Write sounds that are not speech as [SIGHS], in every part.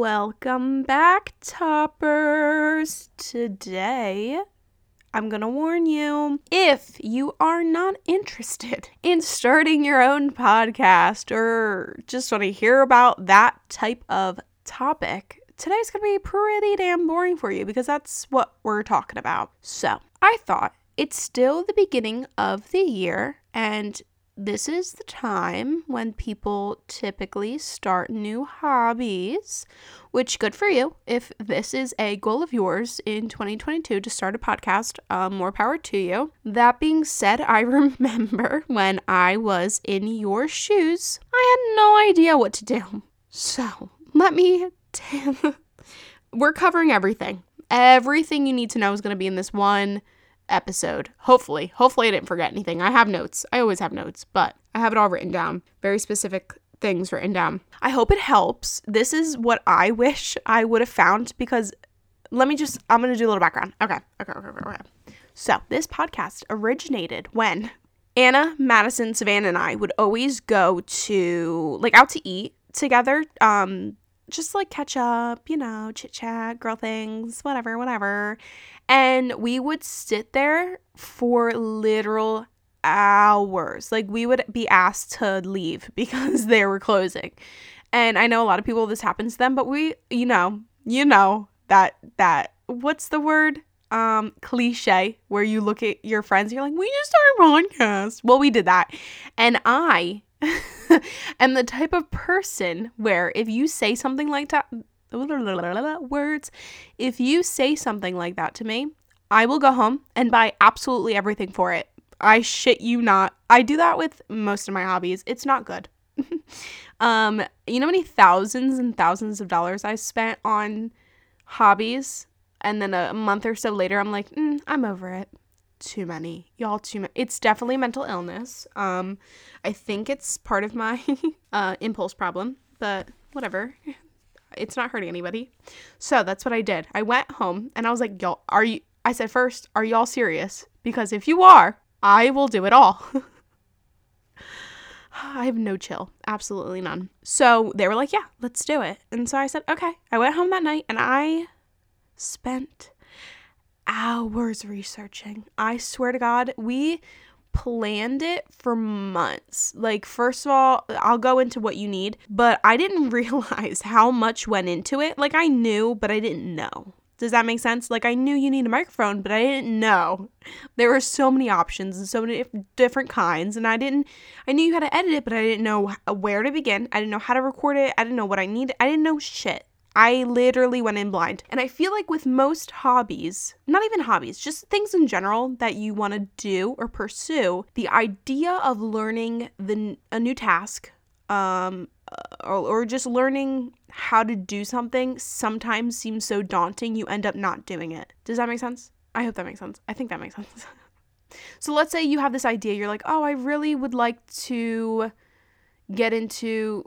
Welcome back, toppers. Today, I'm to warn you if you are not interested [LAUGHS] in starting your own podcast or just want to hear about that type of topic, today's to be pretty damn boring for you because that's what we're talking about. So, I thought it's still the beginning of the year and this is the time when people typically start new hobbies, which good for you. If this is a goal of yours in 2022 to start a podcast, um, more power to you. That being said, [LAUGHS] I remember when I was in your shoes, I had no idea what to do. So let me. T- [LAUGHS] We're covering everything. Everything you need to know is going to be in this one episode. Hopefully. Hopefully, I didn't forget anything. I have notes. I always have notes, but I have it all written down. Very specific things written down. I hope it helps. This is what I wish I would have found because let me just, I'm going to do a little background. Okay. Okay. Okay. Okay. okay. So, this podcast originated when Anna, Madison, Savannah, and I would always go to, like, out to eat together. Um, just like catch up, you know, chit chat, girl things, whatever, whatever. And we would sit there for literal hours. Like we would be asked to leave [LAUGHS] because they were closing. And I know a lot of people this happens to them, but we, you know, you know that that what's the word? Um cliche where you look at your friends you're like, "We just started a podcast." Well, we did that. And I [LAUGHS] am the type of person where if you say something like that words. If you say something like that to me, I will go home and buy absolutely everything for it. I shit you not. I do that with most of my hobbies. It's not good. [LAUGHS] um, you know how many thousands and thousands of dollars I spent on hobbies, and then a month or so later, I'm like, mm, I'm over it. Too many, y'all. Too many. It's definitely mental illness. Um, I think it's part of my [LAUGHS] uh, impulse problem, but whatever. It's not hurting anybody. So that's what I did. I went home and I was like, y'all, are you, I said, first, are y'all serious? Because if you are, I will do it all. [SIGHS] I have no chill, absolutely none. So they were like, yeah, let's do it. And so I said, okay. I went home that night and I spent hours researching. I swear to God, we planned it for months. Like, first of all, I'll go into what you need, but I didn't [LAUGHS] realize how much went into it. Like, I knew, but I didn't know. Does that make sense? Like, I knew you need a microphone, but I didn't know. There were so many options and so many different kinds, and I didn't, I knew you had to edit it, but I didn't know where to begin. I didn't know how to record it. I didn't know what I needed. I didn't know shit. I literally went in blind. And I feel like with most hobbies, not even hobbies, just things in general that you want to do or pursue, the idea of learning the a new task um or, or just learning how to do something sometimes seems so daunting you end up not doing it. Does that make sense? I hope that makes sense. I think that makes sense. [LAUGHS] so let's say you have this idea, you're like, "Oh, I really would like to get into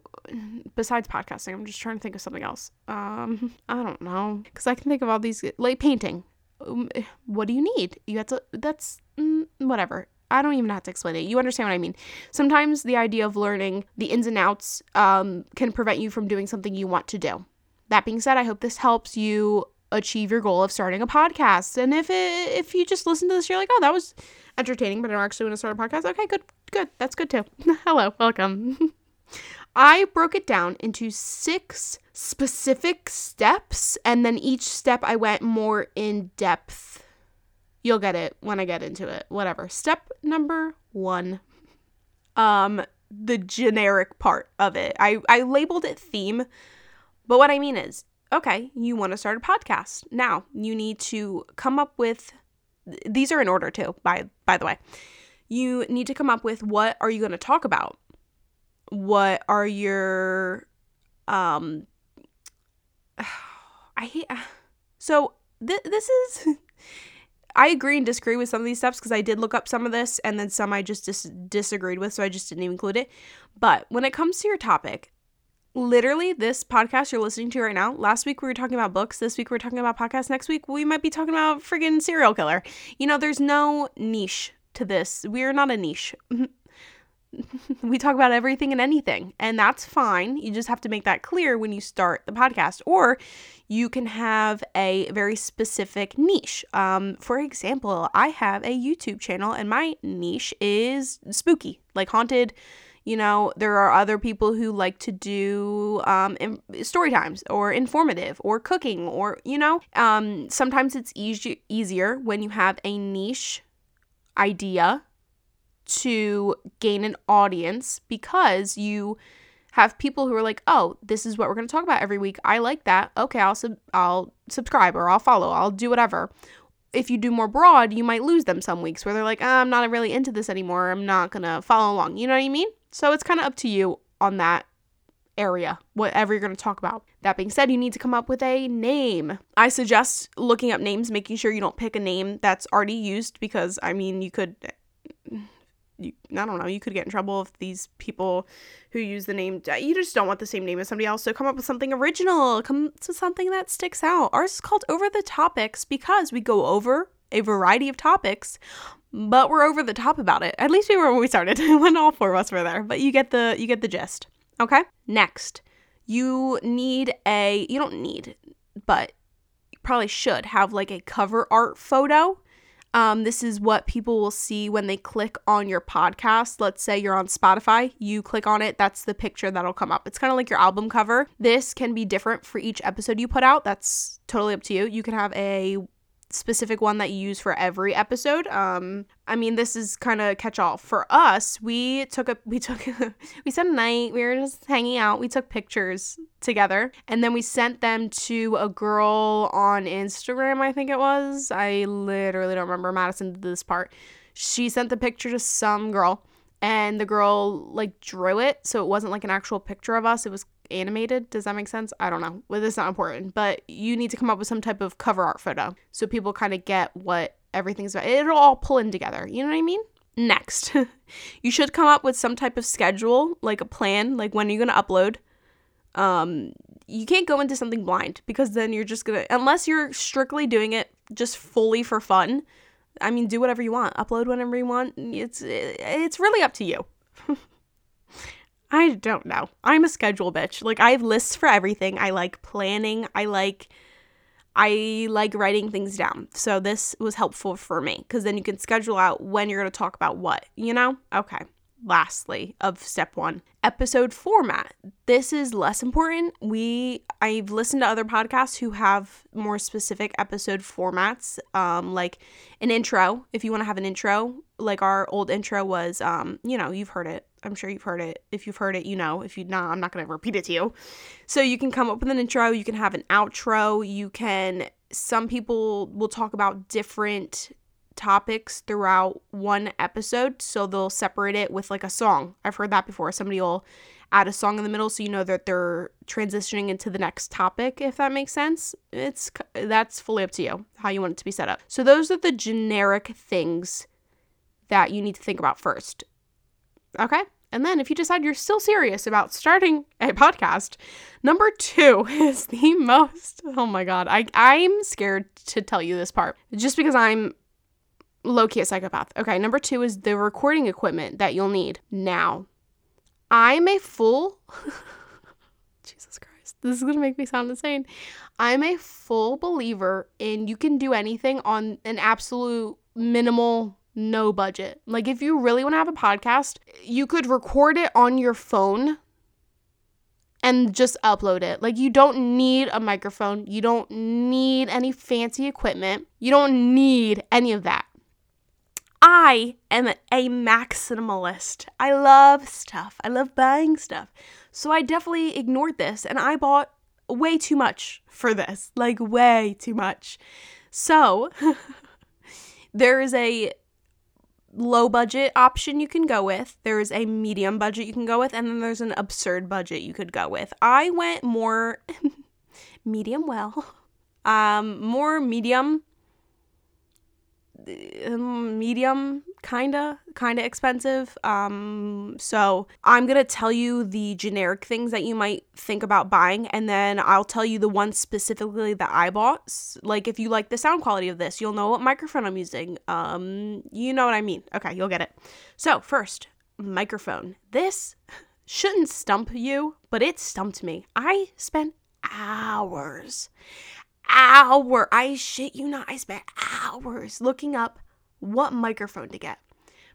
besides podcasting i'm just trying to think of something else. Um i don't know. Because i can think of all these like painting. Um, what do you need? You have to that's mm, whatever. I don't even have to explain it. You understand what i mean. Sometimes the idea of learning the ins and outs um, can prevent you from doing something you want to do. That being said i hope this helps you achieve your goal of starting a podcast. And if it, if you just listen to this you're like oh that was entertaining but i don't actually want to start a podcast. Okay good good that's good too [LAUGHS] hello welcome [LAUGHS] I broke it down into six specific steps, and then each step I went more in depth. You'll get it when I get into it. Whatever. Step number one. Um, the generic part of it. I, I labeled it theme, but what I mean is, okay, you want to start a podcast. Now you need to come up with these are in order too, by by the way. You need to come up with what are you going to talk about? what are your um [SIGHS] I hate [SIGHS] so th- this is [LAUGHS] I agree and disagree with some of these steps because I did look up some of this and then some I just dis- disagreed with, so I just didn't even include it. But when it comes to your topic, literally this podcast you're listening to right now, last week we were talking about books, this week we are talking about podcasts, next week we might be talking about friggin' serial killer. You know, there's no niche to this. We are not a niche. [LAUGHS] we talk about everything and anything, and that's fine. You just have to make that clear when you start the podcast. Or you can have a very specific niche. Um, for example, I have a YouTube channel, and my niche is spooky, like haunted. You know, there are other people who like to do um, story times or informative or cooking or, you know, um, sometimes it's easy- easier when you have a niche idea to gain an audience because you have people who are like, "Oh, this is what we're going to talk about every week. I like that. Okay, I'll sub- I'll subscribe or I'll follow. I'll do whatever." If you do more broad, you might lose them some weeks where they're like, oh, "I'm not really into this anymore. I'm not going to follow along." You know what I mean? So it's kind of up to you on that area, whatever you're going to talk about. That being said, you need to come up with a name. I suggest looking up names, making sure you don't pick a name that's already used because I mean, you could you, I don't know, you could get in trouble if these people who use the name, you just don't want the same name as somebody else. So come up with something original, come to something that sticks out. Ours is called Over the Topics because we go over a variety of topics, but we're over the top about it. At least we were when we started, [LAUGHS] when all four of us were there. But you get the you get the gist. Okay. Next, you need a you don't need, but you probably should have like a cover art photo um, this is what people will see when they click on your podcast. Let's say you're on Spotify, you click on it, that's the picture that'll come up. It's kind of like your album cover. This can be different for each episode you put out. That's totally up to you. You can have a specific one that you use for every episode. Um, I mean, this is kind of catch all for us. We took a we [LAUGHS] took we spent a night. We were just hanging out. We took pictures together, and then we sent them to a girl on Instagram. I think it was. I literally don't remember. Madison did this part. She sent the picture to some girl and the girl like drew it so it wasn't like an actual picture of us it was animated. Does that make sense? I don't know. Well, it's not important, but you need to come up with some type of cover art photo so people kind of get what everything's about. It'll all pull in together. You know what I mean? Next, [LAUGHS] you should come up with some type of schedule, like a plan, like when are you going to upload. Um, you can't go into something blind because then you're just gonna, unless you're strictly doing it just fully for fun. I mean, do whatever you want, upload whenever you want. It's it's really up to you. [LAUGHS] I don't know. I'm a schedule bitch. Like I have lists for everything. I like planning. I like I like writing things down. So this was helpful for me cuz then you can schedule out when you're going to talk about what, you know? Okay. Lastly, of step 1, episode format. This is less important. We I've listened to other podcasts who have more specific episode formats um like an intro if you want to have an intro like our old intro was um you know, you've heard it I'm sure you've heard it. If you've heard it, you know. If you not, I'm not going to repeat it to you. So you can come up with an intro, you can have an outro, you can some people will talk about different topics throughout one episode, so they'll separate it with like a song. I've heard that before. Somebody will add a song in the middle so you know that they're transitioning into the next topic if that makes sense. It's that's fully up to you how you want it to be set up. So those are the generic things that you need to think about first. Okay? And then if you decide you're still serious about starting a podcast, number two [LAUGHS] is the most oh my god, I I'm scared to tell you this part. Just because I'm low key a psychopath. Okay, number two is the recording equipment that you'll need now. I'm a full [LAUGHS] Jesus Christ. This is gonna make me sound insane. I'm a full believer in you can do anything on an absolute minimal no budget. Like, if you really want to have a podcast, you could record it on your phone and just upload it. Like, you don't need a microphone, you don't need any fancy equipment, you don't need any of that. I am a maximalist. I love stuff. I love buying stuff. So I definitely ignored this and I bought way too much for this. Like, way too much. So, [LAUGHS] there is a low budget option you can go with, there's a medium budget you can go with, and then there's an absurd budget you could go with. I went more [LAUGHS] medium well. Um more medium um, medium kinda kinda expensive. Um so i'm gonna tell you the generic things that you might think about buying and then i'll tell you the ones specifically that i bought. Like if you like the sound quality of this you'll know what microphone i'm using. Um you know what i mean. Okay you'll get it. So first microphone. This shouldn't stump you, but it stumped me. I spent hours, hour. I shit you not. I spent hours looking up what microphone to get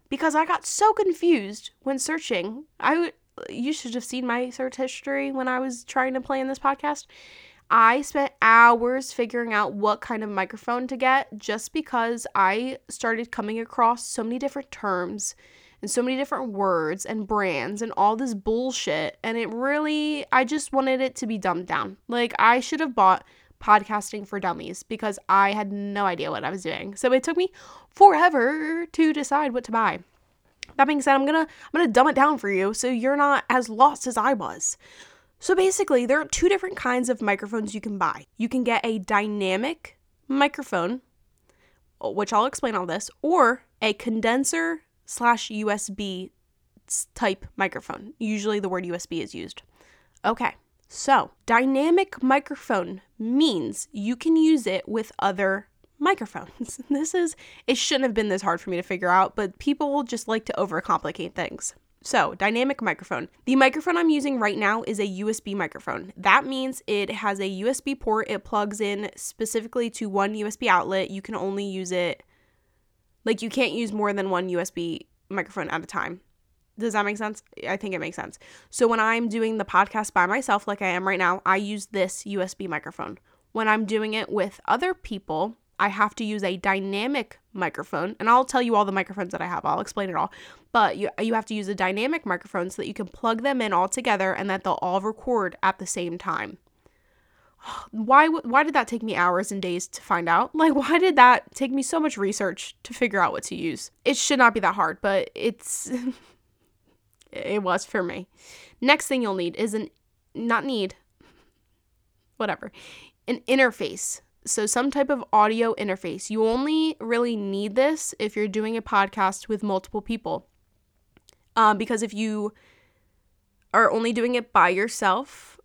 because I got so confused when searching. I you should have seen my search history when I was trying to play in this podcast. I spent hours figuring out what kind of microphone to get just because I started coming across so many different terms and so many different words and brands and all this bullshit. And it really, I just wanted it to be dumbed down. Like, I should have bought podcasting for dummies because I had no idea what I was doing. So it took me forever to decide what to buy. That being said, I'm gonna I'm gonna dumb it down for you so you're not as lost as I was. So basically, there are two different kinds of microphones you can buy. You can get a dynamic microphone, which I'll explain all this, or a condenser slash USB type microphone. Usually the word USB is used. Okay, so dynamic microphone means you can use it with other microphones. [LAUGHS] This is, it shouldn't have been this hard for me to figure out, but people just like to overcomplicate things. So, dynamic microphone. The microphone I'm using right now is a USB microphone. That means it has a USB port. It plugs in specifically to one USB outlet. You can only use it, like, you can't use more than one USB microphone at a time. Does that make sense? I think it makes sense. So, when I'm doing the podcast by myself, like I am right now, I use this USB microphone. When I'm doing it with other people, I have to use a dynamic microphone, and I'll tell you all the microphones that I have. I'll explain it all. But you you have to use a dynamic microphone so that you can plug them in all together and that they'll all record at the same time. [SIGHS] Why why did that take me hours and days to find out? [LAUGHS] Like why did that take me so much research to figure out what to use? It should not be that hard, but it's [LAUGHS] it was for me. Next thing you'll need is an not need whatever. An interface so, some type of audio interface. You only really need this if you're doing a podcast with multiple people. Um, because if you are only doing it by yourself,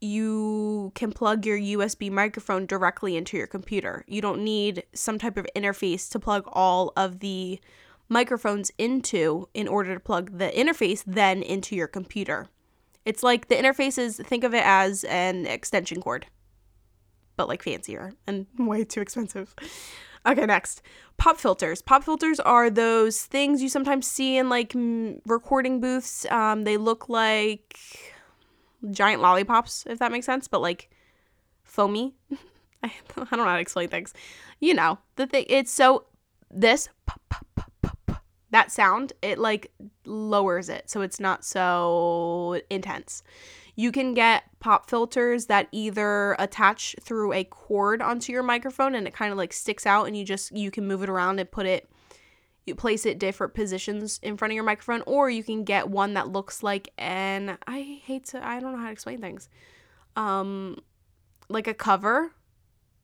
you can plug your USB microphone directly into your computer. You don't need some type of interface to plug all of the microphones into in order to plug the interface then into your computer. It's like the interfaces, think of it as an extension cord but like fancier and way too expensive. Okay, next. Pop filters. Pop filters are those things you sometimes see in like m- recording booths. Um, they look like giant lollipops, if that makes sense, but like foamy. [LAUGHS] I don't know how to explain things. You know, the thing, it's so, this, pop, pop, that sound, it like lowers it so it's not so intense. You can get pop filters that either attach through a cord onto your microphone and it kind of like sticks out and you just you can move it around and put it you place it different positions in front of your microphone or you can get one that looks like an I hate to I don't know how to explain things. Um like a cover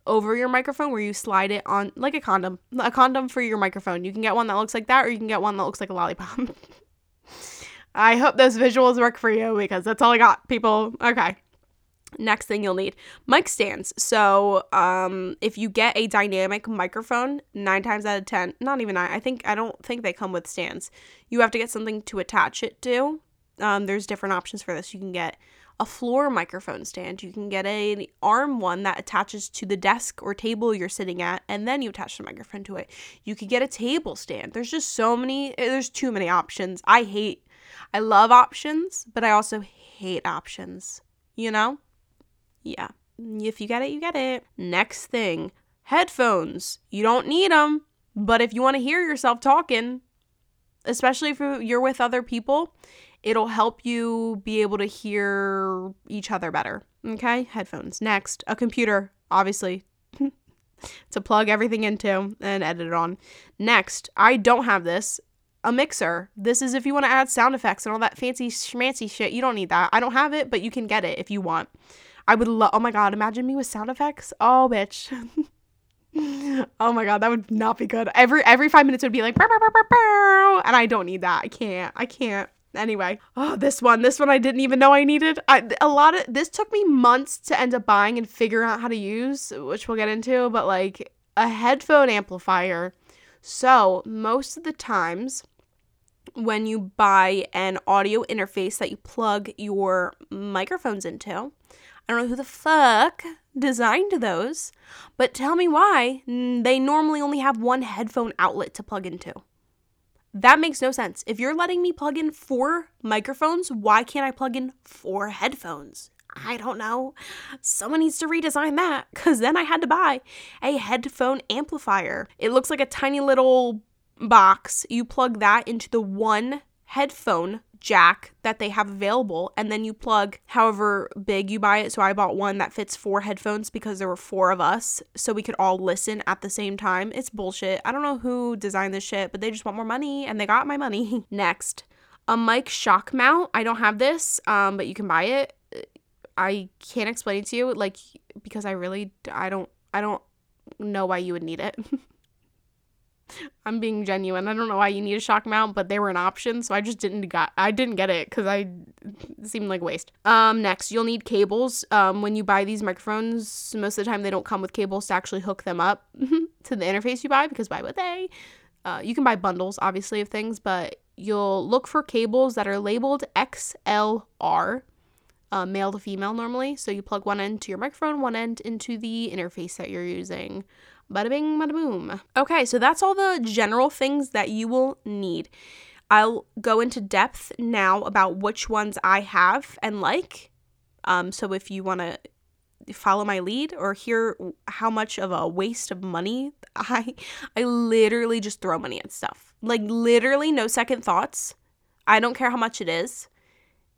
over your microphone where you slide it on like a condom, a condom for your microphone. You can get one that looks like that or you can get one that looks like a lollipop. [LAUGHS] I hope those visuals work for you because that's all I got, people. Okay. Next thing you'll need mic stands. So, um, if you get a dynamic microphone, nine times out of ten, not even nine, I think I don't think they come with stands. You have to get something to attach it to. Um, there's different options for this. You can get a floor microphone stand. You can get an arm one that attaches to the desk or table you're sitting at, and then you attach the microphone to it. You could get a table stand. There's just so many. Eh, there's too many options. I hate I love options, but I also hate options. You know? Yeah. If you get it, you get it. Next thing headphones. You don't need them, but if you want to hear yourself talking, especially if you're with other people, it'll help you be able to hear each other better. Okay? Headphones. Next, a computer, obviously. [LAUGHS] to plug everything into and edit it on. Next, I don't have this a mixer. This is if you want to add sound effects and all that fancy schmancy shit. You don't need that. I don't have it, but you can get it if you want. I would love. Oh my god, imagine me with sound effects. Oh, bitch. [LAUGHS] oh my god, that would not be good. Every every five minutes would be like, and I don't need that. I can't. I can't. Anyway, oh, this one, this one I didn't even know I needed. I, a lot of this took me months to end up buying and figure out how to use, which we'll get into. But like a headphone amplifier. So most of the times when you buy an audio interface that you plug your microphones into. I don't know who the fuck designed those, but tell me why they normally only have one headphone outlet to plug into. That makes no sense. If you're letting me plug in four microphones, why can't I plug in four headphones? I don't know. Someone needs to redesign that because then I had to buy a headphone amplifier. It looks like a tiny little box. You plug that into the one headphone jack that they have available and then you plug however big you buy it. So i bought one that fits four headphones because there were four of us so we could all listen at the same time. It's bullshit. I don't know who designed this shit but they just want more money and they got my money. [LAUGHS] Next a mic shock mount. I don't have this um, but you can buy it. I can't explain it to you like because i really i don't i don't know why you would need it [LAUGHS] I'm being genuine. I don't know why you need a shock mount, but they were an option, so I just didn't got I didn't get it because I seemed like waste. Um, next you'll need cables. Um, when you buy these microphones, most of the time they don't come with cables to actually hook them up [LAUGHS] to the interface you buy because why would they? Uh, you can buy bundles, obviously, of things, but you'll look for cables that are labeled XLR, uh, male to female normally. So you plug one end to your microphone, one end into the interface that you're using. Bada bing, bada boom. Okay, so that's all the general things that you will need. I'll go into depth now about which ones I have and like. Um, so if you want to follow my lead or hear how much of a waste of money [LAUGHS] I I literally just throw money at stuff. Like literally no second thoughts. I don't care how much it is.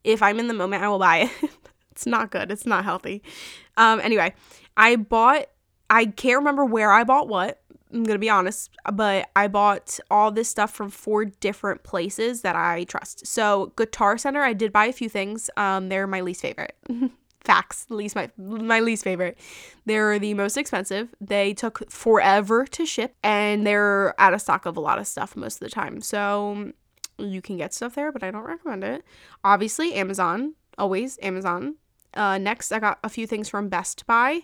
If I'm in the moment, I will buy it. [LAUGHS] it's not good. It's not healthy. Um anyway, I bought I can't remember where I bought what. I'm going to be honest, but I bought all this stuff from four different places that I trust. So, Guitar Center, I did buy a few things. Um, they're my least favorite. [LAUGHS] Facts, least my my least favorite. They're the most expensive. They took forever to ship, and they're out of stock of a lot of stuff most of the time. So you can get stuff there, but I don't recommend it. Obviously, Amazon, always Amazon. Uh, next, I got a few things from Best Buy.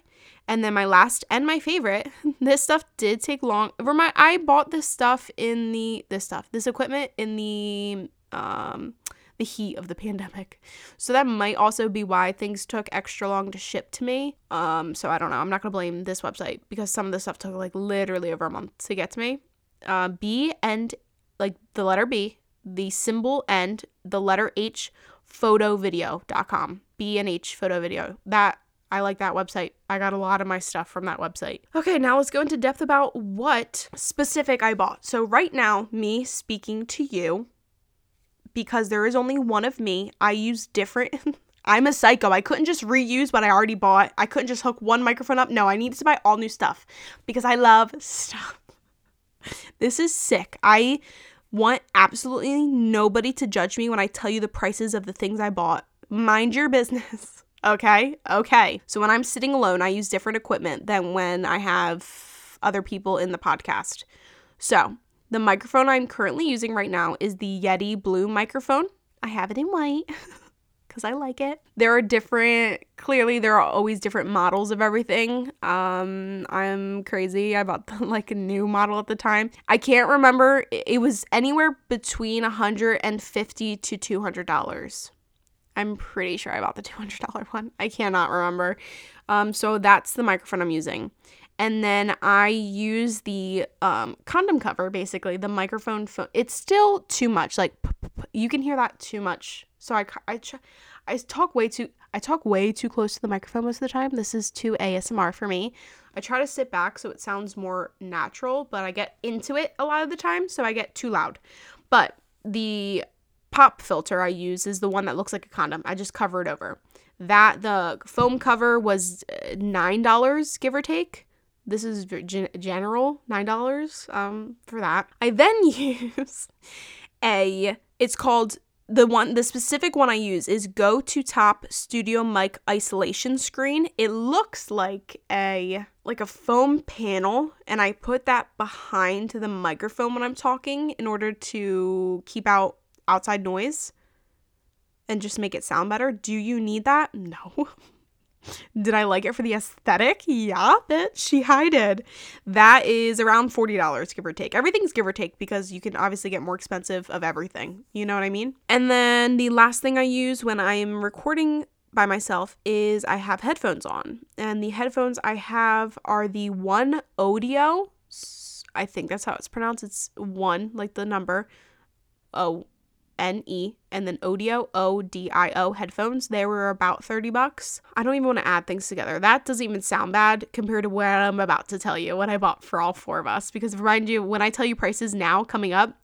And then my last and my favorite, [LAUGHS] this stuff did take long. My, I bought this stuff in the this stuff, this equipment in the um the heat of the pandemic. So that might also be why things took extra long to ship to me. Um, so I don't know. I'm not gonna blame this website because some of the stuff took like literally over a month to get to me. Uh, B and like the letter B, the symbol and the letter H, photovideo.com. B and H photo video. That I like that website. I got a lot of my stuff from that website. Okay, now let's go into depth about what specific I bought. So, right now, me speaking to you, because there is only one of me, I use different. [LAUGHS] I'm a psycho. I couldn't just reuse what I already bought. I couldn't just hook one microphone up. No, I needed to buy all new stuff because I love stuff. [LAUGHS] This is sick. I want absolutely nobody to judge me when I tell you the prices of the things I bought. Mind your business. [LAUGHS] Okay. Okay. So when I'm sitting alone, I use different equipment than when I have other people in the podcast. So the microphone I'm currently using right now is the Yeti Blue microphone. I have it in white [LAUGHS] because I like it. There are different, clearly, there are always different models of everything. Um, I'm crazy. I bought the, [LAUGHS] like a new model at the time. I can't remember. It was anywhere between 150 to $200. I'm pretty sure I bought the [LAUGHS] $200 one. I cannot remember. Um, so that's the microphone I'm using. And then I use the um, condom cover, basically, the microphone. Fo- it's still too much. Like, you can hear that too much. So I, I, I talk way too, I talk way too close to the microphone most of the time. This is too ASMR for me. I try to sit back so it sounds more natural, but I get into it a lot of the time, so I get too loud. But the pop filter I use is the one that looks like a condom. I just cover it over. That the foam cover was uh, nine dollars, give or take. This is general nine dollars um, for that. I then [LAUGHS] use a. It's called the one the specific one I use is Go to Top Studio Mic Isolation Screen. It looks like a like a foam panel and I put that behind the microphone when I'm talking in order to keep out outside noise and just make it sound better. Do you need that? [LAUGHS] No. Did I like it for the aesthetic? Yeah, bitch. I did. That is around $40, give or take. Everything's give or take because you can obviously get more expensive of everything. You know what I mean? And then the last thing I use when I'm recording by myself is I have headphones on. And the headphones I have are the One Audio. I think that's how it's pronounced. It's one, like the number. O N E and then Audio O D I O headphones. They were about 30 bucks. I don't even want to add things together. That doesn't even sound bad compared to what I'm about to tell you what I bought for all four of us because remind you when I tell you prices now coming up,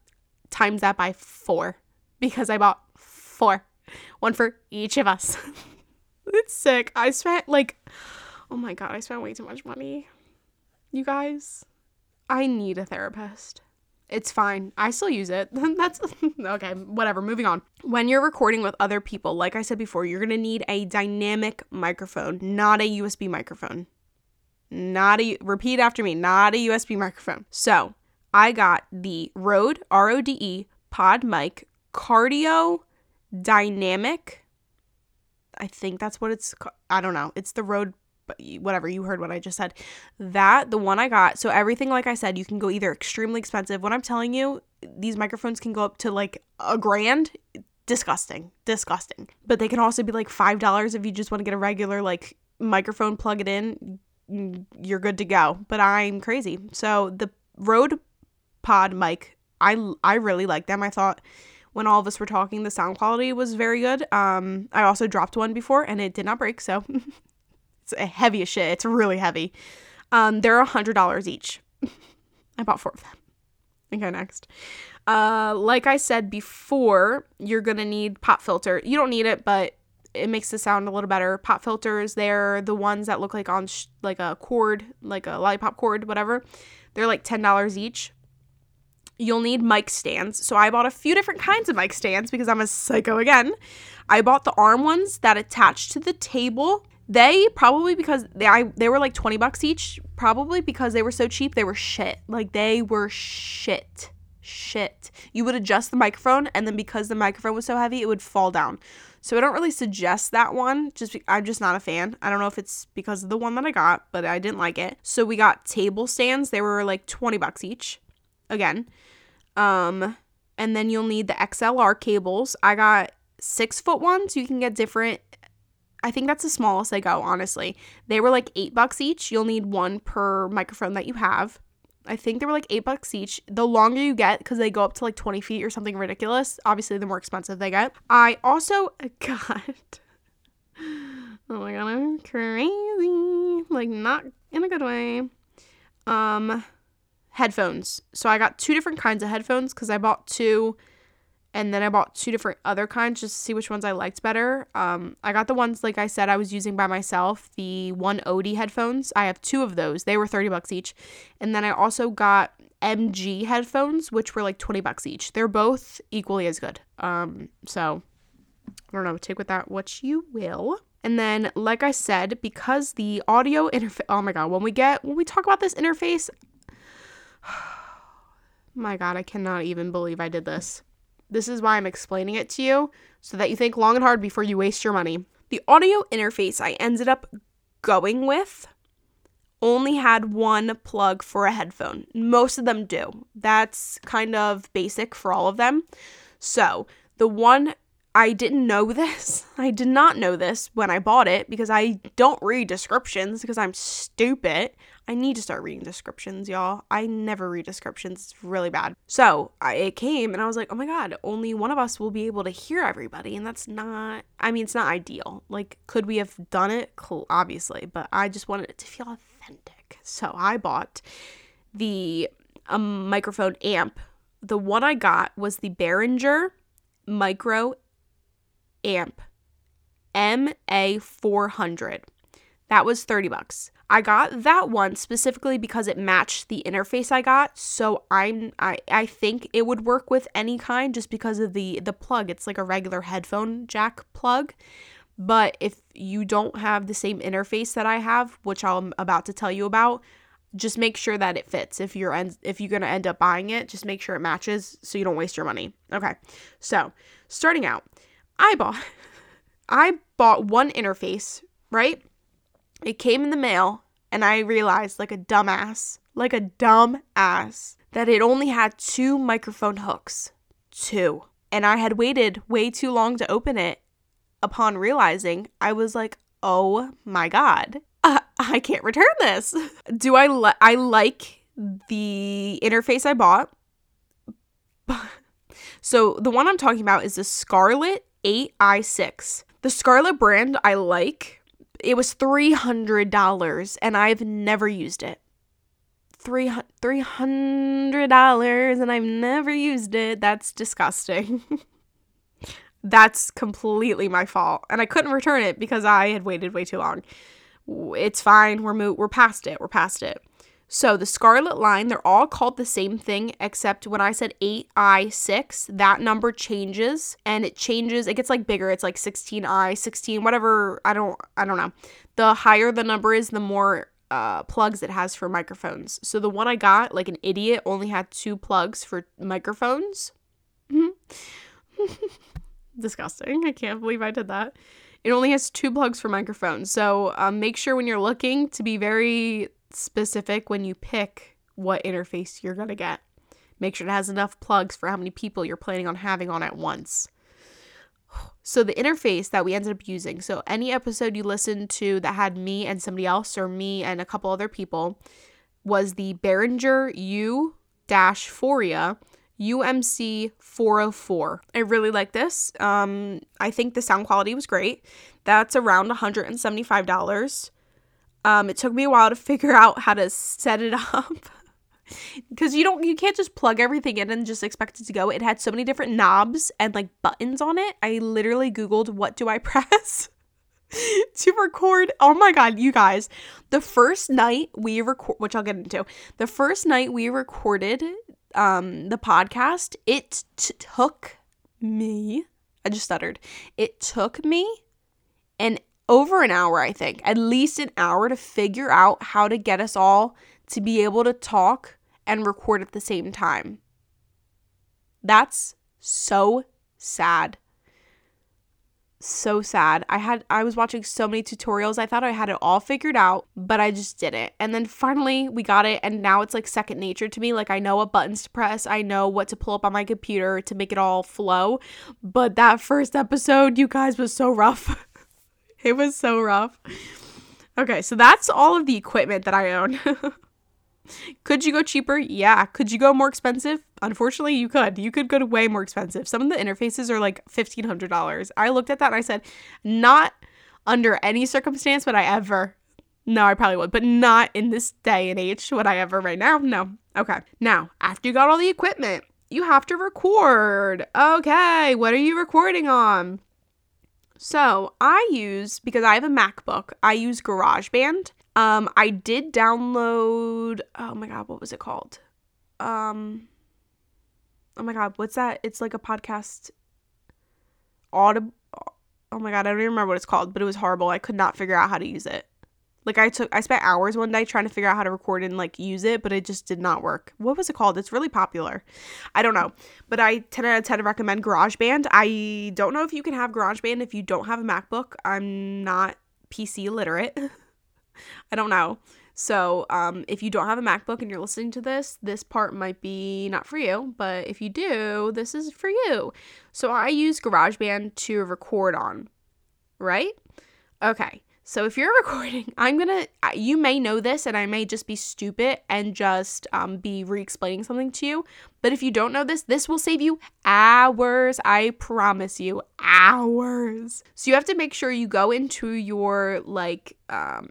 times that by 4 because I bought 4. One for each of us. [LAUGHS] it's sick. I spent like oh my god, I spent way too much money. You guys, I need a therapist. It's fine. I still use it. [LAUGHS] That's okay, whatever. Moving on. When you're recording with other people, like I said before, you're going to need a dynamic microphone, not a USB microphone. Not a repeat after me, not a USB microphone. So, I got the Rode R O D E Pod Mic Cardio Dynamic. I think that's what it's called. I don't know. It's the Rode whatever you heard what I just said. That the one I got. So everything like I said, you can go either extremely expensive. When I'm telling you, these microphones can go up to like a grand. Disgusting, disgusting. But they can also be like five dollars if you just want to get a regular like microphone, plug it in, you're good to go. But I'm crazy. So the Rode Pod mic, I I really like them. I thought when all of us were talking, the sound quality was very good. Um, I also dropped one before and it did not break, so [LAUGHS] It's heavy as shit. It's really heavy. Um, they're a hundred dollars each. I bought four of them. Okay, next. Uh, like I said before, you're gonna need pop filter. You don't need it, but it makes the sound a little better. Pop filters, they're the ones that look like on sh- like a cord, like a lollipop cord, whatever. They're like ten dollars each. You'll need mic stands. So I bought a few different kinds of mic stands because I'm a psycho again. I bought the arm ones that attach to the table they probably because they I, they were like 20 bucks each, probably because they were so cheap, they were shit. Like they were shit. Shit. You would adjust the microphone and then because the microphone was so heavy, it would fall down. So I don't really suggest that one. Just be, I'm just not a fan. I don't know if it's because of the one that I got, but I didn't like it. So we got table stands. They were like 20 bucks each. Again. Um and then you'll need the XLR cables. I got 6 foot ones. You can get different I think that's the smallest they go, honestly. They were like eight bucks each. You'll need one per microphone that you have. I think they were like eight bucks each. The longer you get, because they go up to like 20 feet or something ridiculous, obviously, the more expensive they get. I also [LAUGHS] got. Oh my god, I'm crazy. Like, not in a good way. Um, headphones. So I got two different kinds of headphones because I bought two and then I bought two different other kinds just to see which ones I liked better. Um, I got the ones like I said I was using by myself, the One OD headphones. I have two of those. They were 30 bucks each. And then I also got MG headphones, which were like 20 bucks each. They're both equally as good. Um, so I don't know, take with that what you will. And then, like I said, because the audio interface, oh my God, when we get, when we talk about this interface, [SIGHS] my God, I cannot even believe I did this. This is why I'm explaining it to you so that you think long and hard before you waste your money. The audio interface I ended up going with only had one plug for a headphone. Most of them do. That's kind of basic for all of them. So, the one I didn't know [LAUGHS] this. I did not know this when I bought it because I don't read descriptions because I'm stupid. I need to start reading descriptions, y'all. I never read descriptions. It's really bad. So I, it came and I was like, oh my God, only one of us will be able to hear everybody. And that's not, I mean, it's not ideal. Like, could we have done it? Cool, obviously. But I just wanted it to feel authentic. So I bought the um, microphone amp. The one I got was the Behringer Micro Amp MA400. That was 30 bucks. I got that one specifically because it matched the interface I got. So I'm I, I think it would work with any kind just because of the the plug. It's like a regular headphone jack plug. But if you don't have the same interface that I have, which I'm about to tell you about, just make sure that it fits. If you're en- if you're going to end up buying it, just make sure it matches so you don't waste your money. Okay. So, starting out, I bought [LAUGHS] I bought one interface, right? It came in the mail, and I realized, like a dumbass, like a dumb ass, that it only had two microphone hooks. Two. And I had waited way too long to open it. Upon realizing, I was like, oh my God, uh, [LAUGHS] I can't return this. Do I, li- I like the interface I bought? [LAUGHS] so the one I'm talking about is the Scarlett 8i6. The Scarlett brand I like. It was $300 and I've never used it. Three $300 and I've never used it. That's disgusting. [LAUGHS] That's completely my fault. And I couldn't return it because I had waited way too long. It's fine. We're mo- we're past it. We're past it. So the Scarlett line, they're all called the same thing, except when I said 8i6, that number changes and it changes, it gets like bigger. It's like 16i, 16, whatever. I don't I don't know. The higher the number is, the more uh, plugs it has for microphones. So the one I got, like an idiot, only had two plugs for microphones. [LAUGHS] Disgusting. I can't believe I did that. It only has two plugs for microphones. So um, make sure when you're looking to be very specific when you pick what interface you're going to get. Make sure it has enough plugs for how many people you're planning on having on at once. So, the interface that we ended up using so, any episode you listened to that had me and somebody else, or me and a couple other people, was the Behringer U Foria UMC 404. I really like this. Um, I think the sound quality was great. That's around $175. Um, it took me a while to [LAUGHS] figure out how to set it up [LAUGHS] because you don't you can't just plug everything in and just expect it to go. It had so many different knobs and like buttons on it. I literally googled what do I [LAUGHS] press to record. Oh my god, you guys. The first night we record which I'll get into. The first night we recorded um the podcast, it t- took me I just stuttered. It took me an over an hour, I think, at least an hour to figure out how to get us all to be able to talk and record at the same time. That's so sad. So sad. I had I was watching so many tutorials. I thought I had it all figured out, but I just didn't. And then finally we got it and now it's like second nature to me. Like I know what buttons to press. I know what to pull up on my computer to make it all flow. But that first episode, you guys was so rough. [LAUGHS] [LAUGHS] it was so rough. Okay, so that's all of the equipment that I own. [LAUGHS] could you go cheaper? Yeah. Could you go more expensive? Unfortunately, you could. You could go to way more expensive. Some of the interfaces are like $1,500. I looked at that and I said, not under any circumstance would I ever. No, I probably would, but not in this day and age would I ever right now. No. Okay. Now, after you got all the equipment, you have to record. Okay, what are you recording on? So I use because I have a MacBook. I use GarageBand. Um, I did download. Oh my god, what was it called? Um, oh my god, what's that? It's like a podcast. Audible. Oh my god, I don't even remember what it's called, but it was horrible. I could not figure out how to use it. Like I took I spent hours one day trying to figure out how to record and like use it, but it just did not work. What was it called? It's really popular. I don't know. But I 10 out of 10 recommend GarageBand. I don't know if you can have GarageBand if you don't have a MacBook. I'm not PC literate. [LAUGHS] I don't know. So, um, if you don't have a MacBook and you're listening to this, this part might be not for you, but if you do, this is for you. So, I use GarageBand to record on, right? Okay. So if you're [LAUGHS] recording, I'm gonna, you may know this and I may just be stupid and just um, be re explaining something to you. But if you don't know this, this will save you hours. I promise you, hours. So you have to make sure you go into your, like, um,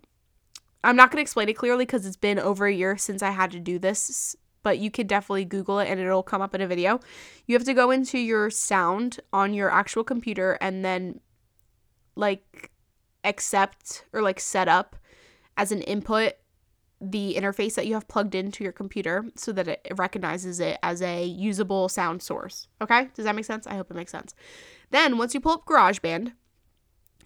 I'm not gonna explain it clearly because it's been over a year since I had to do this. But you could definitely Google it and it'll come up in a video. You have to go into your sound on your actual computer and then, like, accept or like set up as an input the interface that you have plugged into your computer so that it recognizes it as a usable sound source. Okay? Does that make sense? I hope it makes sense. Then once you pull up GarageBand,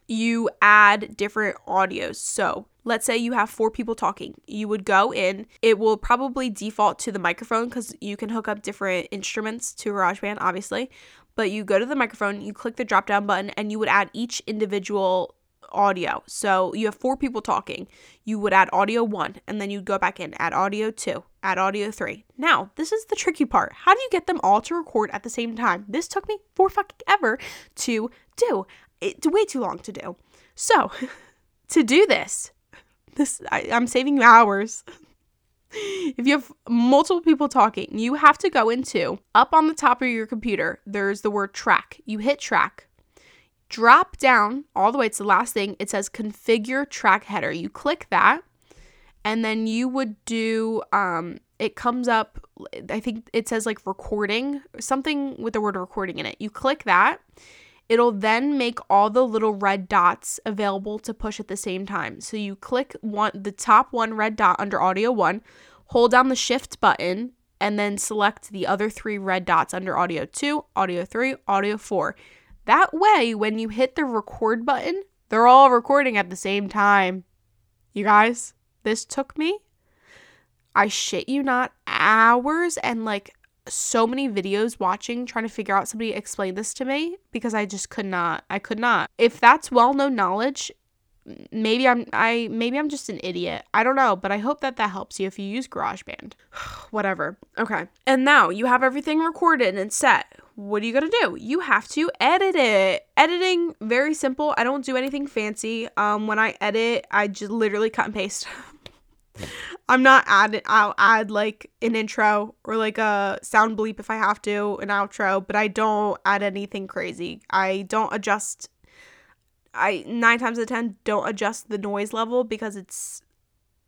you add different audios. So let's say you have four people talking. You would go in, it will probably default to the microphone because you can hook up different instruments to GarageBand, obviously. But you go to the microphone, you click the drop down button, and you would add each individual audio. So you have four people talking. You would add audio one, and then you'd go back in, add audio two, add audio three. Now, this is the tricky part. How do you get them all to record at the same time? This took me for fucking ever to do. It's way too long to do. So, [LAUGHS] to do this, this I, I'm saving you hours. if you have multiple people talking, you have to go into up on the top of your computer, there's the word track. You hit track. Drop down all the way to the last thing. It says configure track header. You click that, and then you would do um it comes up I think it says like recording, something with the word recording in it. You click that. It'll then make all the little red dots available to push at the same time. So you click one the top one red dot under audio 1, hold down the shift button and then select the other 3 red dots under audio 2, audio 3, audio 4. That way when you hit the record button, they're all recording at the same time. You guys, this took me I shit you not hours and like so many videos watching trying to figure out somebody explain this to me because I just could not. I could not. If that's well-known knowledge, maybe I'm I maybe I'm just an idiot. I don't know, but I hope that that helps you if you use GarageBand. [SIGHS] Whatever. Okay. And now you have everything recorded and set. What are you going to do? You have to edit it. Editing very simple. I don't do anything fancy. Um when I edit, I just literally cut and paste. [LAUGHS] I'm not adding, I'll add like an intro or like a sound bleep if I have to, an outro, but I don't add anything crazy. I don't adjust, I nine times out of 10 don't adjust the noise level because it's,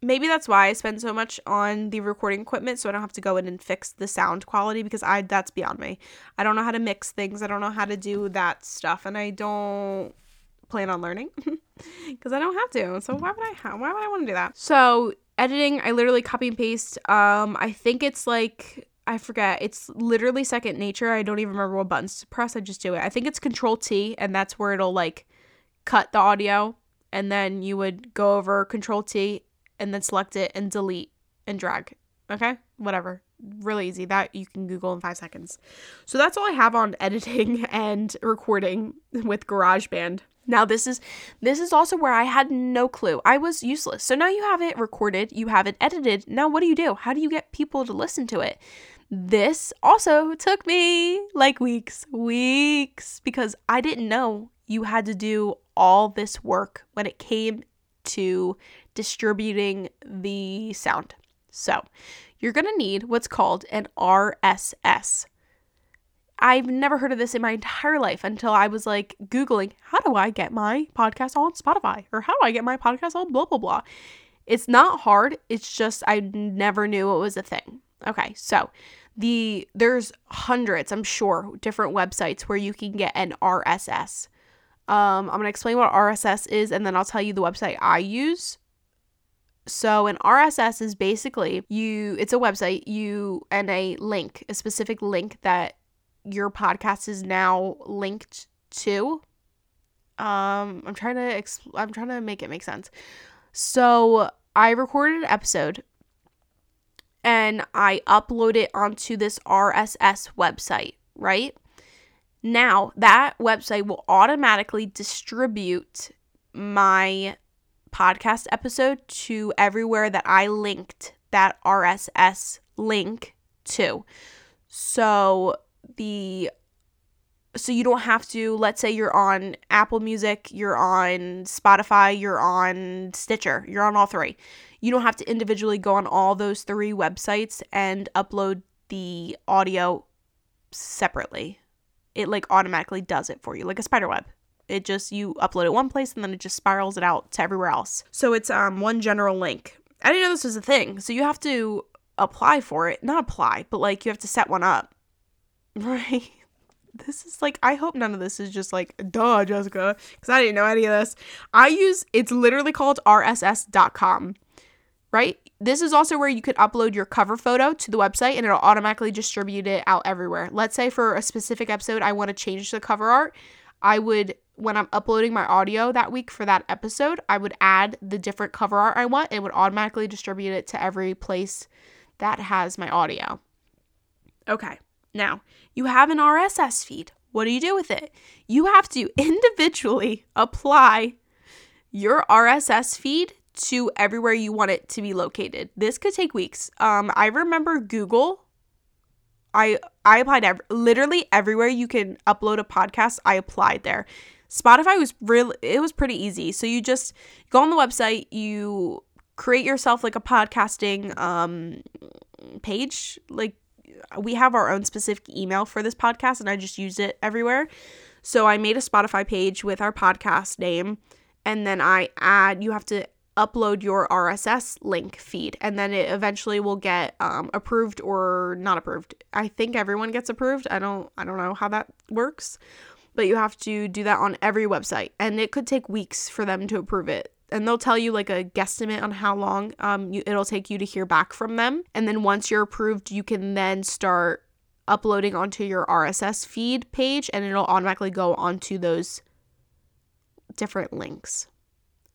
maybe that's why I spend so much on the recording equipment so I don't have to go in and fix the sound quality because I, that's beyond me. I don't know how to mix things. I don't know how to do that stuff and I don't plan on learning [LAUGHS] because I don't have to. So why would I ha- why would I want to do that? So editing, I literally copy and paste. Um, I think it's like I forget. It's literally second nature. I don't even remember what buttons to press. I just do it. I think it's Control T, and that's where it'll like cut the audio, and then you would go over Control T and then select it and delete and drag. Okay, whatever. Really easy. That you can Google in five seconds. So that's all I have on [LAUGHS] editing and recording with GarageBand. Now this is this is also where I had no clue. I was useless. So now you have it recorded, you have it edited. Now what do you do? How do you get people to listen to it? This also took me like weeks, weeks because I didn't know you had to do all this work when it came to distributing the sound. So, you're going to need what's called an RSS. I've never heard of this in my entire life until I was like Googling, how do I get my podcast on Spotify? Or how do I get my podcast on blah, blah, blah. It's not hard. It's just I never knew it was a thing. Okay, so the there's hundreds, I'm sure, different websites where you can get an RSS. Um, I'm gonna explain what RSS is, and then I'll tell you the website I use. So an RSS is basically you. It's a website you and a link, a specific link that your podcast is now linked to. Um, I'm trying to exp- I'm trying to make it make sense. So I recorded an episode and I upload it onto this RSS website, right? Now, that website will automatically distribute my podcast episode to everywhere that I linked that RSS link to. So, the so you don't have to let's say you're on Apple Music, you're on Spotify, you're on Stitcher, you're on all three. You don't have to individually go on all those three websites and upload the audio separately. It like automatically does it for you like a spider web. It just you upload it one place and then it just spirals it out to everywhere else. So it's um one general link. I didn't know this was a thing. So you have to apply for it. Not apply, but like you have to set one up. [LAUGHS] Right. This is like, I hope none of this is just like, duh, Jessica, because I didn't know any of this. I use, it's literally called rss.com, right? This is also where you could upload your cover photo to the website and it'll automatically distribute it out everywhere. Let's say for a specific episode, I want to change the cover art. I would, when I'm uploading my audio that week for that episode, I would add the different cover art I want. It would automatically distribute it to every place that has my audio. Okay. Now, you have an RSS feed. What do you do with it? You have to [LAUGHS] individually apply your RSS feed to everywhere you want it to be located. This could take weeks. Um, I remember Google. I I applied ev- literally everywhere you can upload a podcast. I applied there. Spotify was really it was pretty easy. So you just go on the website, you create yourself like a podcasting um page. Like we have our own specific email for this podcast and I just use it everywhere. So I made a Spotify page with our podcast name and then I add you have to upload your RSS link feed and then it eventually will get um, approved or not approved. I think everyone gets approved. I don't I don't know how that works, but you have to do that on every website and it could take weeks for them to approve it. And they'll tell you like a guesstimate on how long um, you, it'll take you to hear back from them. And then once you're approved, you can then start uploading onto your RSS feed page and it'll automatically go onto those different links.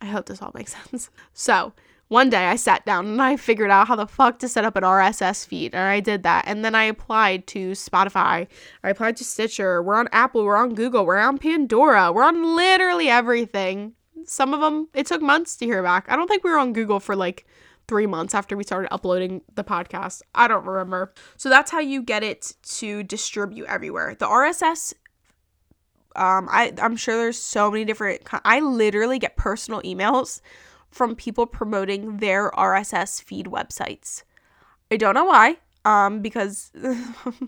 I hope this all makes [LAUGHS] sense. So, one day I sat down and I figured out how the fuck to set up an RSS feed, and I did that. And then I applied to Spotify, I applied to Stitcher, we're on Apple, we're on Google, we're on Pandora, we're on literally everything. Some of them, it took months to hear back. I don't think we were on Google for like three months after we started uploading the podcast. I don't remember. So that's how you get it to distribute everywhere. The RSS um, I I'm sure there's so many different. I literally get personal emails from people promoting their RSS feed websites. I don't know why. Um, because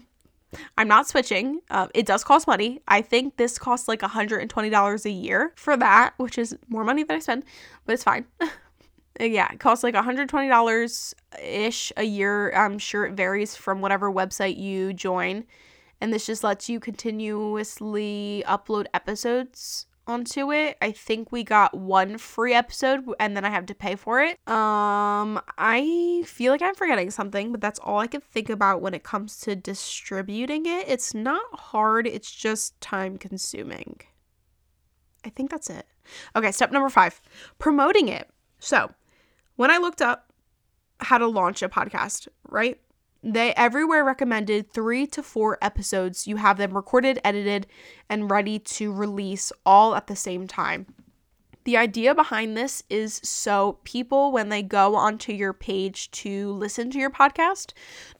[LAUGHS] I'm not switching. Uh, it does cost money. I think this costs like $120 a year for that, which is more money than I spend, but it's fine. [LAUGHS] yeah, it costs like $120 ish a year. I'm sure it varies from whatever website you join and this just lets you continuously upload episodes onto it. I think we got one free episode and then I have to pay for it. Um I feel like I'm forgetting something, but that's all I can think about when it comes to distributing it. It's not hard, it's just time consuming. I think that's it. Okay, step number 5. Promoting it. So, when I looked up how to launch a podcast, right? They everywhere recommended three to four episodes. You have them recorded, edited, and ready to release all at the same time. The idea behind this is so people, when they go onto your page to listen to your podcast,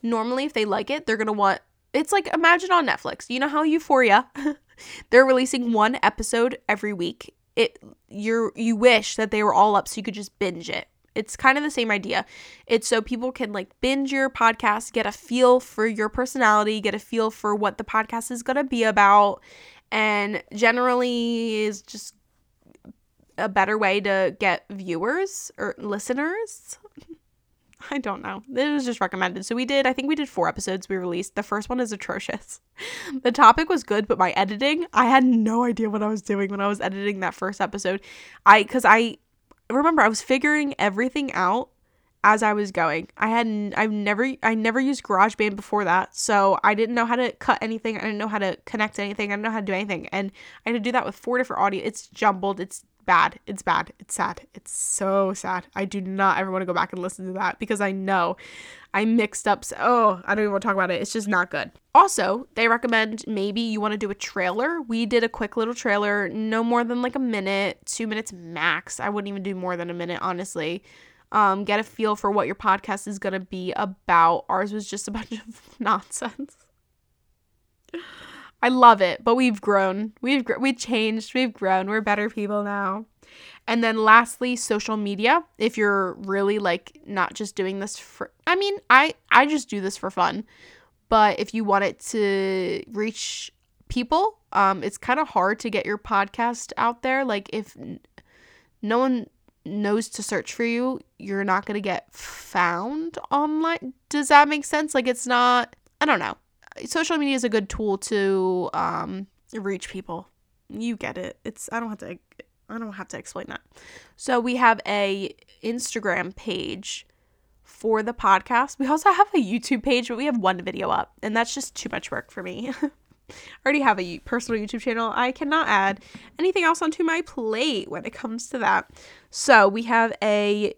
normally if they like it, they're going to want it's like imagine on Netflix. You know how Euphoria, [LAUGHS] they're releasing one episode every week. It you're you wish that they were all up so you could just binge it. It's kind of the same idea. It's so people can like binge your podcast, get a feel for your personality, get a feel for what the podcast is going to be about, and generally is just a better way to get viewers or listeners. [LAUGHS] I don't know. It was just recommended. So we did, I think we did four episodes we released. The first one is atrocious. [LAUGHS] The topic was good, but my editing, I had no idea what I was doing when I was editing that first episode. I, cause I, remember I was figuring everything out as I was going. I hadn't I've never I never used GarageBand before that. So I didn't know how to cut anything. I didn't know how to connect anything. I didn't know how to do anything. And I had to do that with four different audio. It's jumbled. It's bad. It's bad. It's sad. It's so sad. I do not ever want to go back and listen to that because I know I mixed up. So, oh, I don't even want to talk about it. It's just not good. Also, they recommend maybe you want to do a trailer. We did a quick little trailer, no more than like a minute, two minutes max. I wouldn't even do more than a minute, honestly. Um, get a feel for what your podcast is going to be about. Ours was just a bunch of [LAUGHS] nonsense. I love it, but we've grown. We've gr- we changed. We've grown. We're better people now. And then lastly, social media. If you're really like not just doing this for I mean, I I just do this for fun. But if you want it to reach people, um it's kind of hard to get your podcast out there like if no one knows to search for you, you're not going to get found online. Does that make sense? Like it's not I don't know. Social media is a good tool to um reach people. You get it. It's I don't have to I don't have to explain that. So we have a Instagram page for the podcast. We also have a YouTube page, but we have one video up, and that's just too much work for me. [LAUGHS] I already have a personal YouTube channel. I cannot add anything else onto my plate when it comes to that. So we have a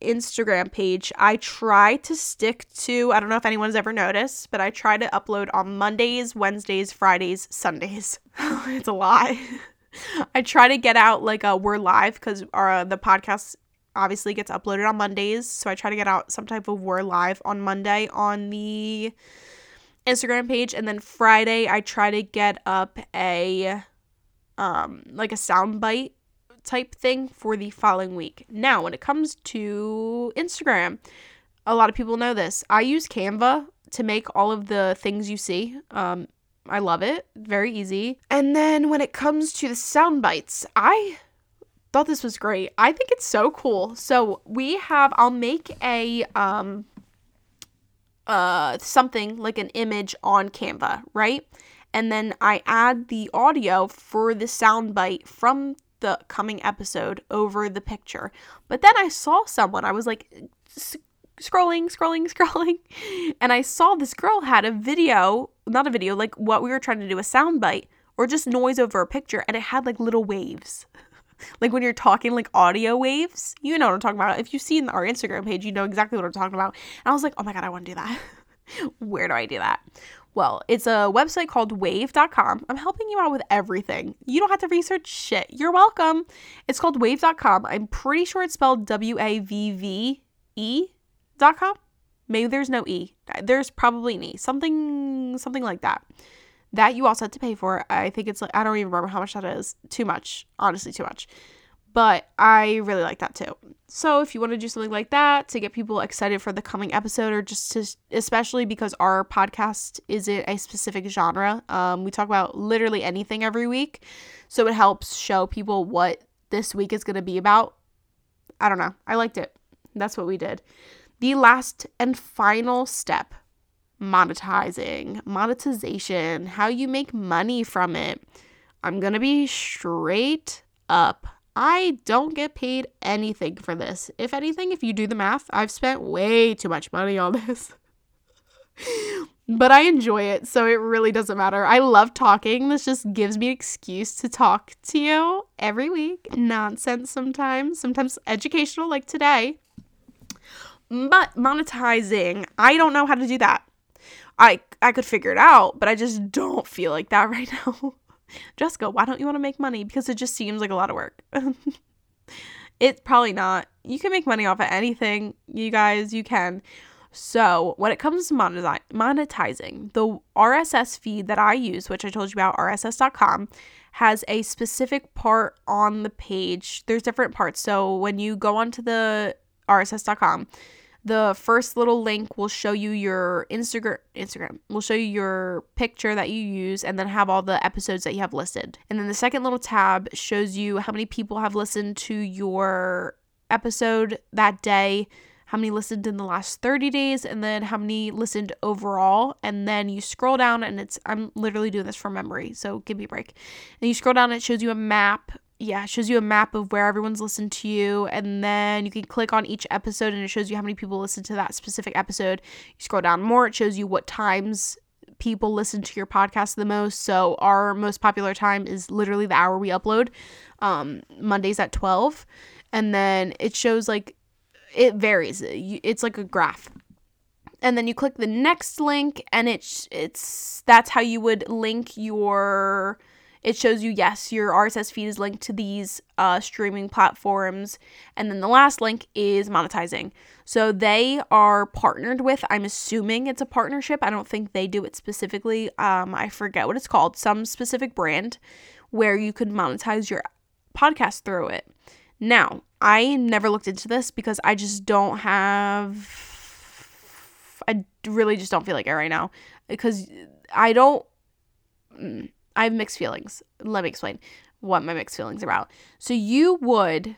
Instagram page. I try to stick to, I don't know if anyone's ever noticed, but I try to upload on Mondays, Wednesdays, Fridays, Sundays. [LAUGHS] it's a lot. [LAUGHS] I try to get out like a we're live because our uh, the podcast obviously gets uploaded on Mondays. So I try to get out some type of we're live on Monday on the Instagram page, and then Friday I try to get up a um like a sound bite type thing for the following week. Now, when it comes to Instagram, a lot of people know this. I use Canva to make all of the things you see. Um, I love it. Very easy. And then when it comes to the sound bites, I thought this was great. I think it's so cool. So we have I'll make a um uh something like an image on Canva, right? And then I add the audio for the sound bite from the coming episode over the picture. But then I saw someone, I was like scrolling, scrolling, [LAUGHS] scrolling, and I saw this girl had a video, not a video, like what we were trying to do, a sound bite or just noise over a picture, and it had like little waves. [LAUGHS] like when you're talking like audio waves, you know what I'm talking about. If you've seen our Instagram page, you know exactly what I'm talking about. And I was like, oh my God, I want to do that. [LAUGHS] Where do I do that? Well, it's a website called wavve.com. I'm helping you out with everything. You don't have to research shit. You're welcome. It's called wavve.com. I'm pretty sure it's spelled W A V V E.com. Maybe there's no E. There's probably an E. Something something like that. That you also have to pay for. I think it's like I don't even remember how much that is. Too much. Honestly, too much. But I really like that too. So if you want to do something like that to get people excited for the coming episode, or just to, especially because our podcast isn't a specific genre, um, we talk about literally anything every week. So it helps show people what this week is going to be about. I don't know. I liked it. That's what we did. The last and final step monetizing, monetization, how you make money from it. I'm going to be straight up I don't get paid anything for this. If anything, if you do the math, I've spent way too much money on this. but I enjoy it, so it really doesn't matter. I love talking. This just gives me an excuse to talk to you every week. Nonsense sometimes, sometimes educational, like today. But monetizing, I don't know how to do that. I I could figure it out, but I just don't feel like that [LAUGHS] right now. Jessica, why don't you want to make money? Because it just seems like a lot of work. [LAUGHS] it's probably not. You can make money off of anything, you guys, you can. So, when it comes to monetizing, the RSS feed that I use, which I told you about, rss.com, has a specific part on the page. There's different parts. So, when you go onto the rss.com, the first little link will show you your Instagram Instagram will show you your picture that you use and then have all the episodes that you have listed. And then the second little tab shows you how many people have listened to your episode that day, how many listened in the last 30 days and then how many listened overall and then you scroll down and it's I'm literally doing this from memory, so give me a break. And you scroll down and it shows you a map yeah, it shows you a map of where everyone's listened to you, and then you can click on each episode and it shows you how many people listen to that specific episode. You scroll down more, it shows you what times people listen to your podcast the most. So our most popular time is literally the hour we upload, um, Mondays at 12. And then it shows like it varies. It's like a graph. And then you click the next link and it's it's that's how you would link your it shows you, yes, your RSS feed is linked to these uh, streaming platforms. And then the last link is monetizing. So they are partnered with, I'm assuming it's a partnership. I don't think they do it specifically. Um, I forget what it's called, some specific brand where you could monetize your podcast through it. Now, I never looked into this because I just don't have. I really just don't feel like it right now because I don't. I have mixed feelings. Let me explain what my mixed feelings are about. So you would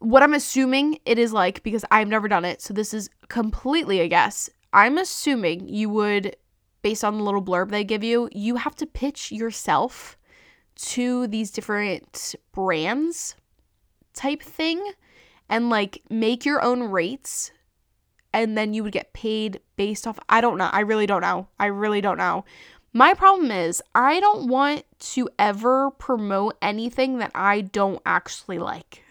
what I'm assuming it is like because I've never done it, so this is completely a guess. I'm assuming you would based on the little blurb they give you, you have to pitch yourself to these different brands type thing and like make your own rates and then you would get paid based off I don't know. I really don't know. I really don't know. My problem is, I don't want to ever promote anything that I don't actually like.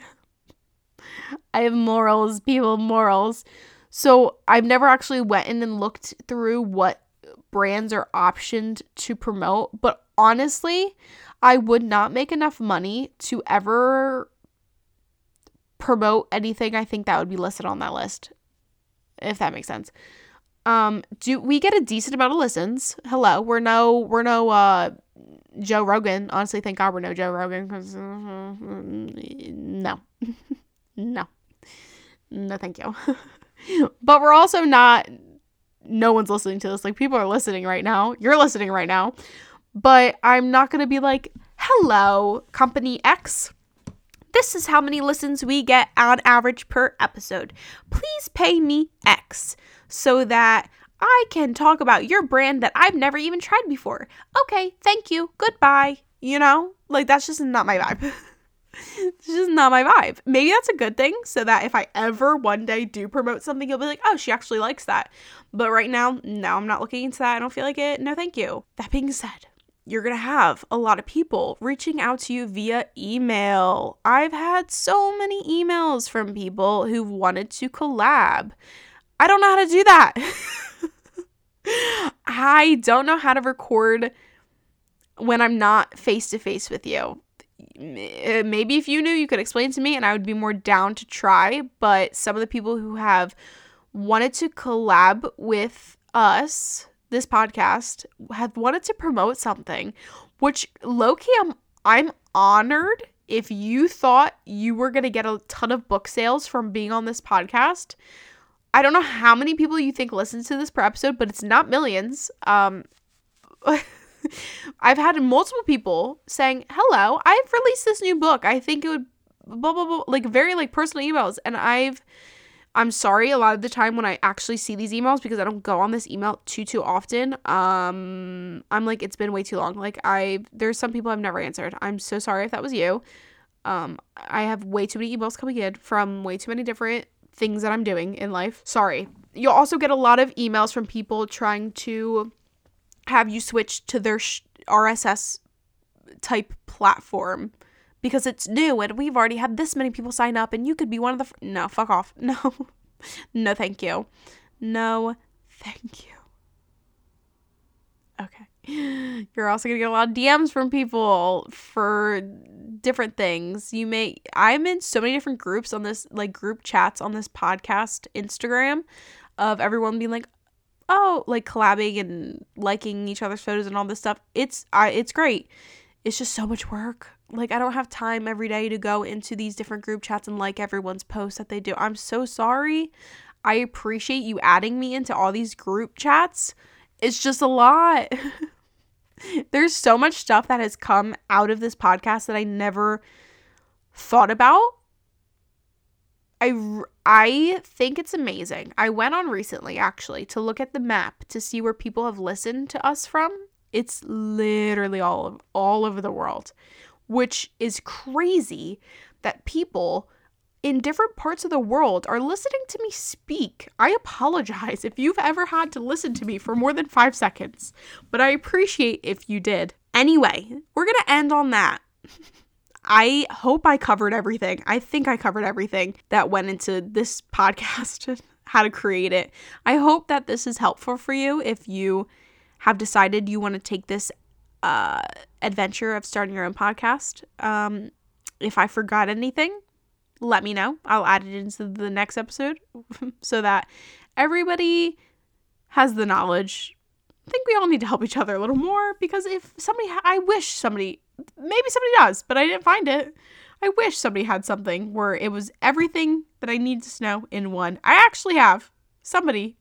[LAUGHS] I have morals, people morals. So I've never actually went in and looked through what brands are optioned to promote, but honestly, I would not make enough money to ever promote anything I think that would be listed on that list. If that makes sense. Um, do we get a decent amount of listens? Hello, we're no we're no uh Joe Rogan. Honestly, thank God we're no Joe Rogan because uh, no, [LAUGHS] no, no, thank you. [LAUGHS] but we're also not. No one's listening to this. Like people are listening right now. You're listening right now. But I'm not gonna be like, hello, company X. This is how many listens we get on average per episode. Please pay me X so that I can talk about your brand that I've never even tried before. Okay, thank you. Goodbye. You know, like that's just not my vibe. [LAUGHS] it's just not my vibe. Maybe that's a good thing so that if I ever one day do promote something, you'll be like, oh, she actually likes that. But right now, no, I'm not looking into that. I don't feel like it. No, thank you. That being said, you're going to have a lot of people reaching out to you via email. I've had so many emails from people who've wanted to collab. I don't know how to do that. [LAUGHS] I don't know how to record when I'm not face to face with you. Uh, maybe if you knew, you could explain to me and I would be more down to try. But some of the people who have wanted to collab with us, this podcast, have wanted to promote something, which low key, I'm, I'm honored if you thought you were going to get a ton of book sales from being on this podcast I don't know how many people you think listen to this per episode, but it's not millions. Um, [LAUGHS] I've had multiple people saying, "Hello, I've released this new book. I think it would blah blah blah," like very like personal emails, and I've. I'm sorry a lot of the time when I actually see these emails because I don't go on this email too too often. Um I'm like it's been way too long. Like I there's some people I've never answered. I'm so sorry if that was you. Um I have way too many emails coming in from way too many different things that I'm doing in life. Sorry. You'll also get a lot of emails from people trying to have you switch to their sh- RSS type platform because it's new and we've already had this many people sign up and you could be one of the no fuck off. [LAUGHS] No. No thank you. No thank you. Okay [LAUGHS] you're also gonna get a lot of dms from people for different things. You may I'm in so many different groups on this like group chats on this podcast Instagram of everyone being like oh like collabing and liking each other's photos and all this stuff. It's I it's great. It's just so much work. Like I don't have time every day to go into these different group chats and like everyone's posts that they do. I'm so sorry. I appreciate you adding me into all these group chats. It's just a lot. [LAUGHS] [LAUGHS] There's so much stuff that has come out of this podcast that I never thought about. I I think it's amazing. I went on recently actually to look at the map to see where people have listened to us from. It's literally all all over the world, which is crazy that people in different parts of the world are listening to me speak. I apologize if you've ever had to listen to me for more than five seconds, but I appreciate if you did. Anyway, we're going to end on that. [LAUGHS] I hope I covered everything. I think I covered everything that went into this [LAUGHS] podcast, how to create it. I hope that this is helpful for you if you have decided you want to take this uh, adventure of starting your own podcast. Um, if I forgot anything, let me know. I'll add it into the next episode [LAUGHS] so that everybody has the knowledge. I think we all need to help each other a little more because if somebody, ha- I wish somebody, maybe somebody does, but I didn't find it. I wish somebody had something where it was everything that I need to know in one. I actually have somebody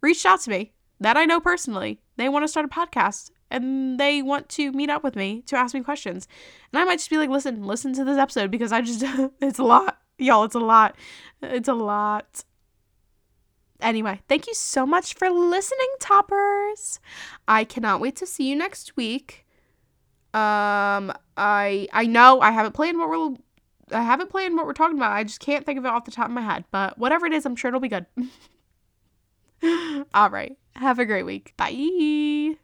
reached out to me that I know personally. They want to start a podcast and they want to meet up with me to ask me questions. And I might just be like, listen, listen to this episode because I just, [LAUGHS] it's a lot. Y'all, it's a lot. It's a lot. Anyway, thank you so much for listening, toppers. I cannot wait to see you next week. Um, I I know I haven't planned what we're I haven't planned what we're talking about. I just can't think of it off the top of my head. But whatever it is, I'm sure it'll be good. [LAUGHS] All right. Have a great week. Bye.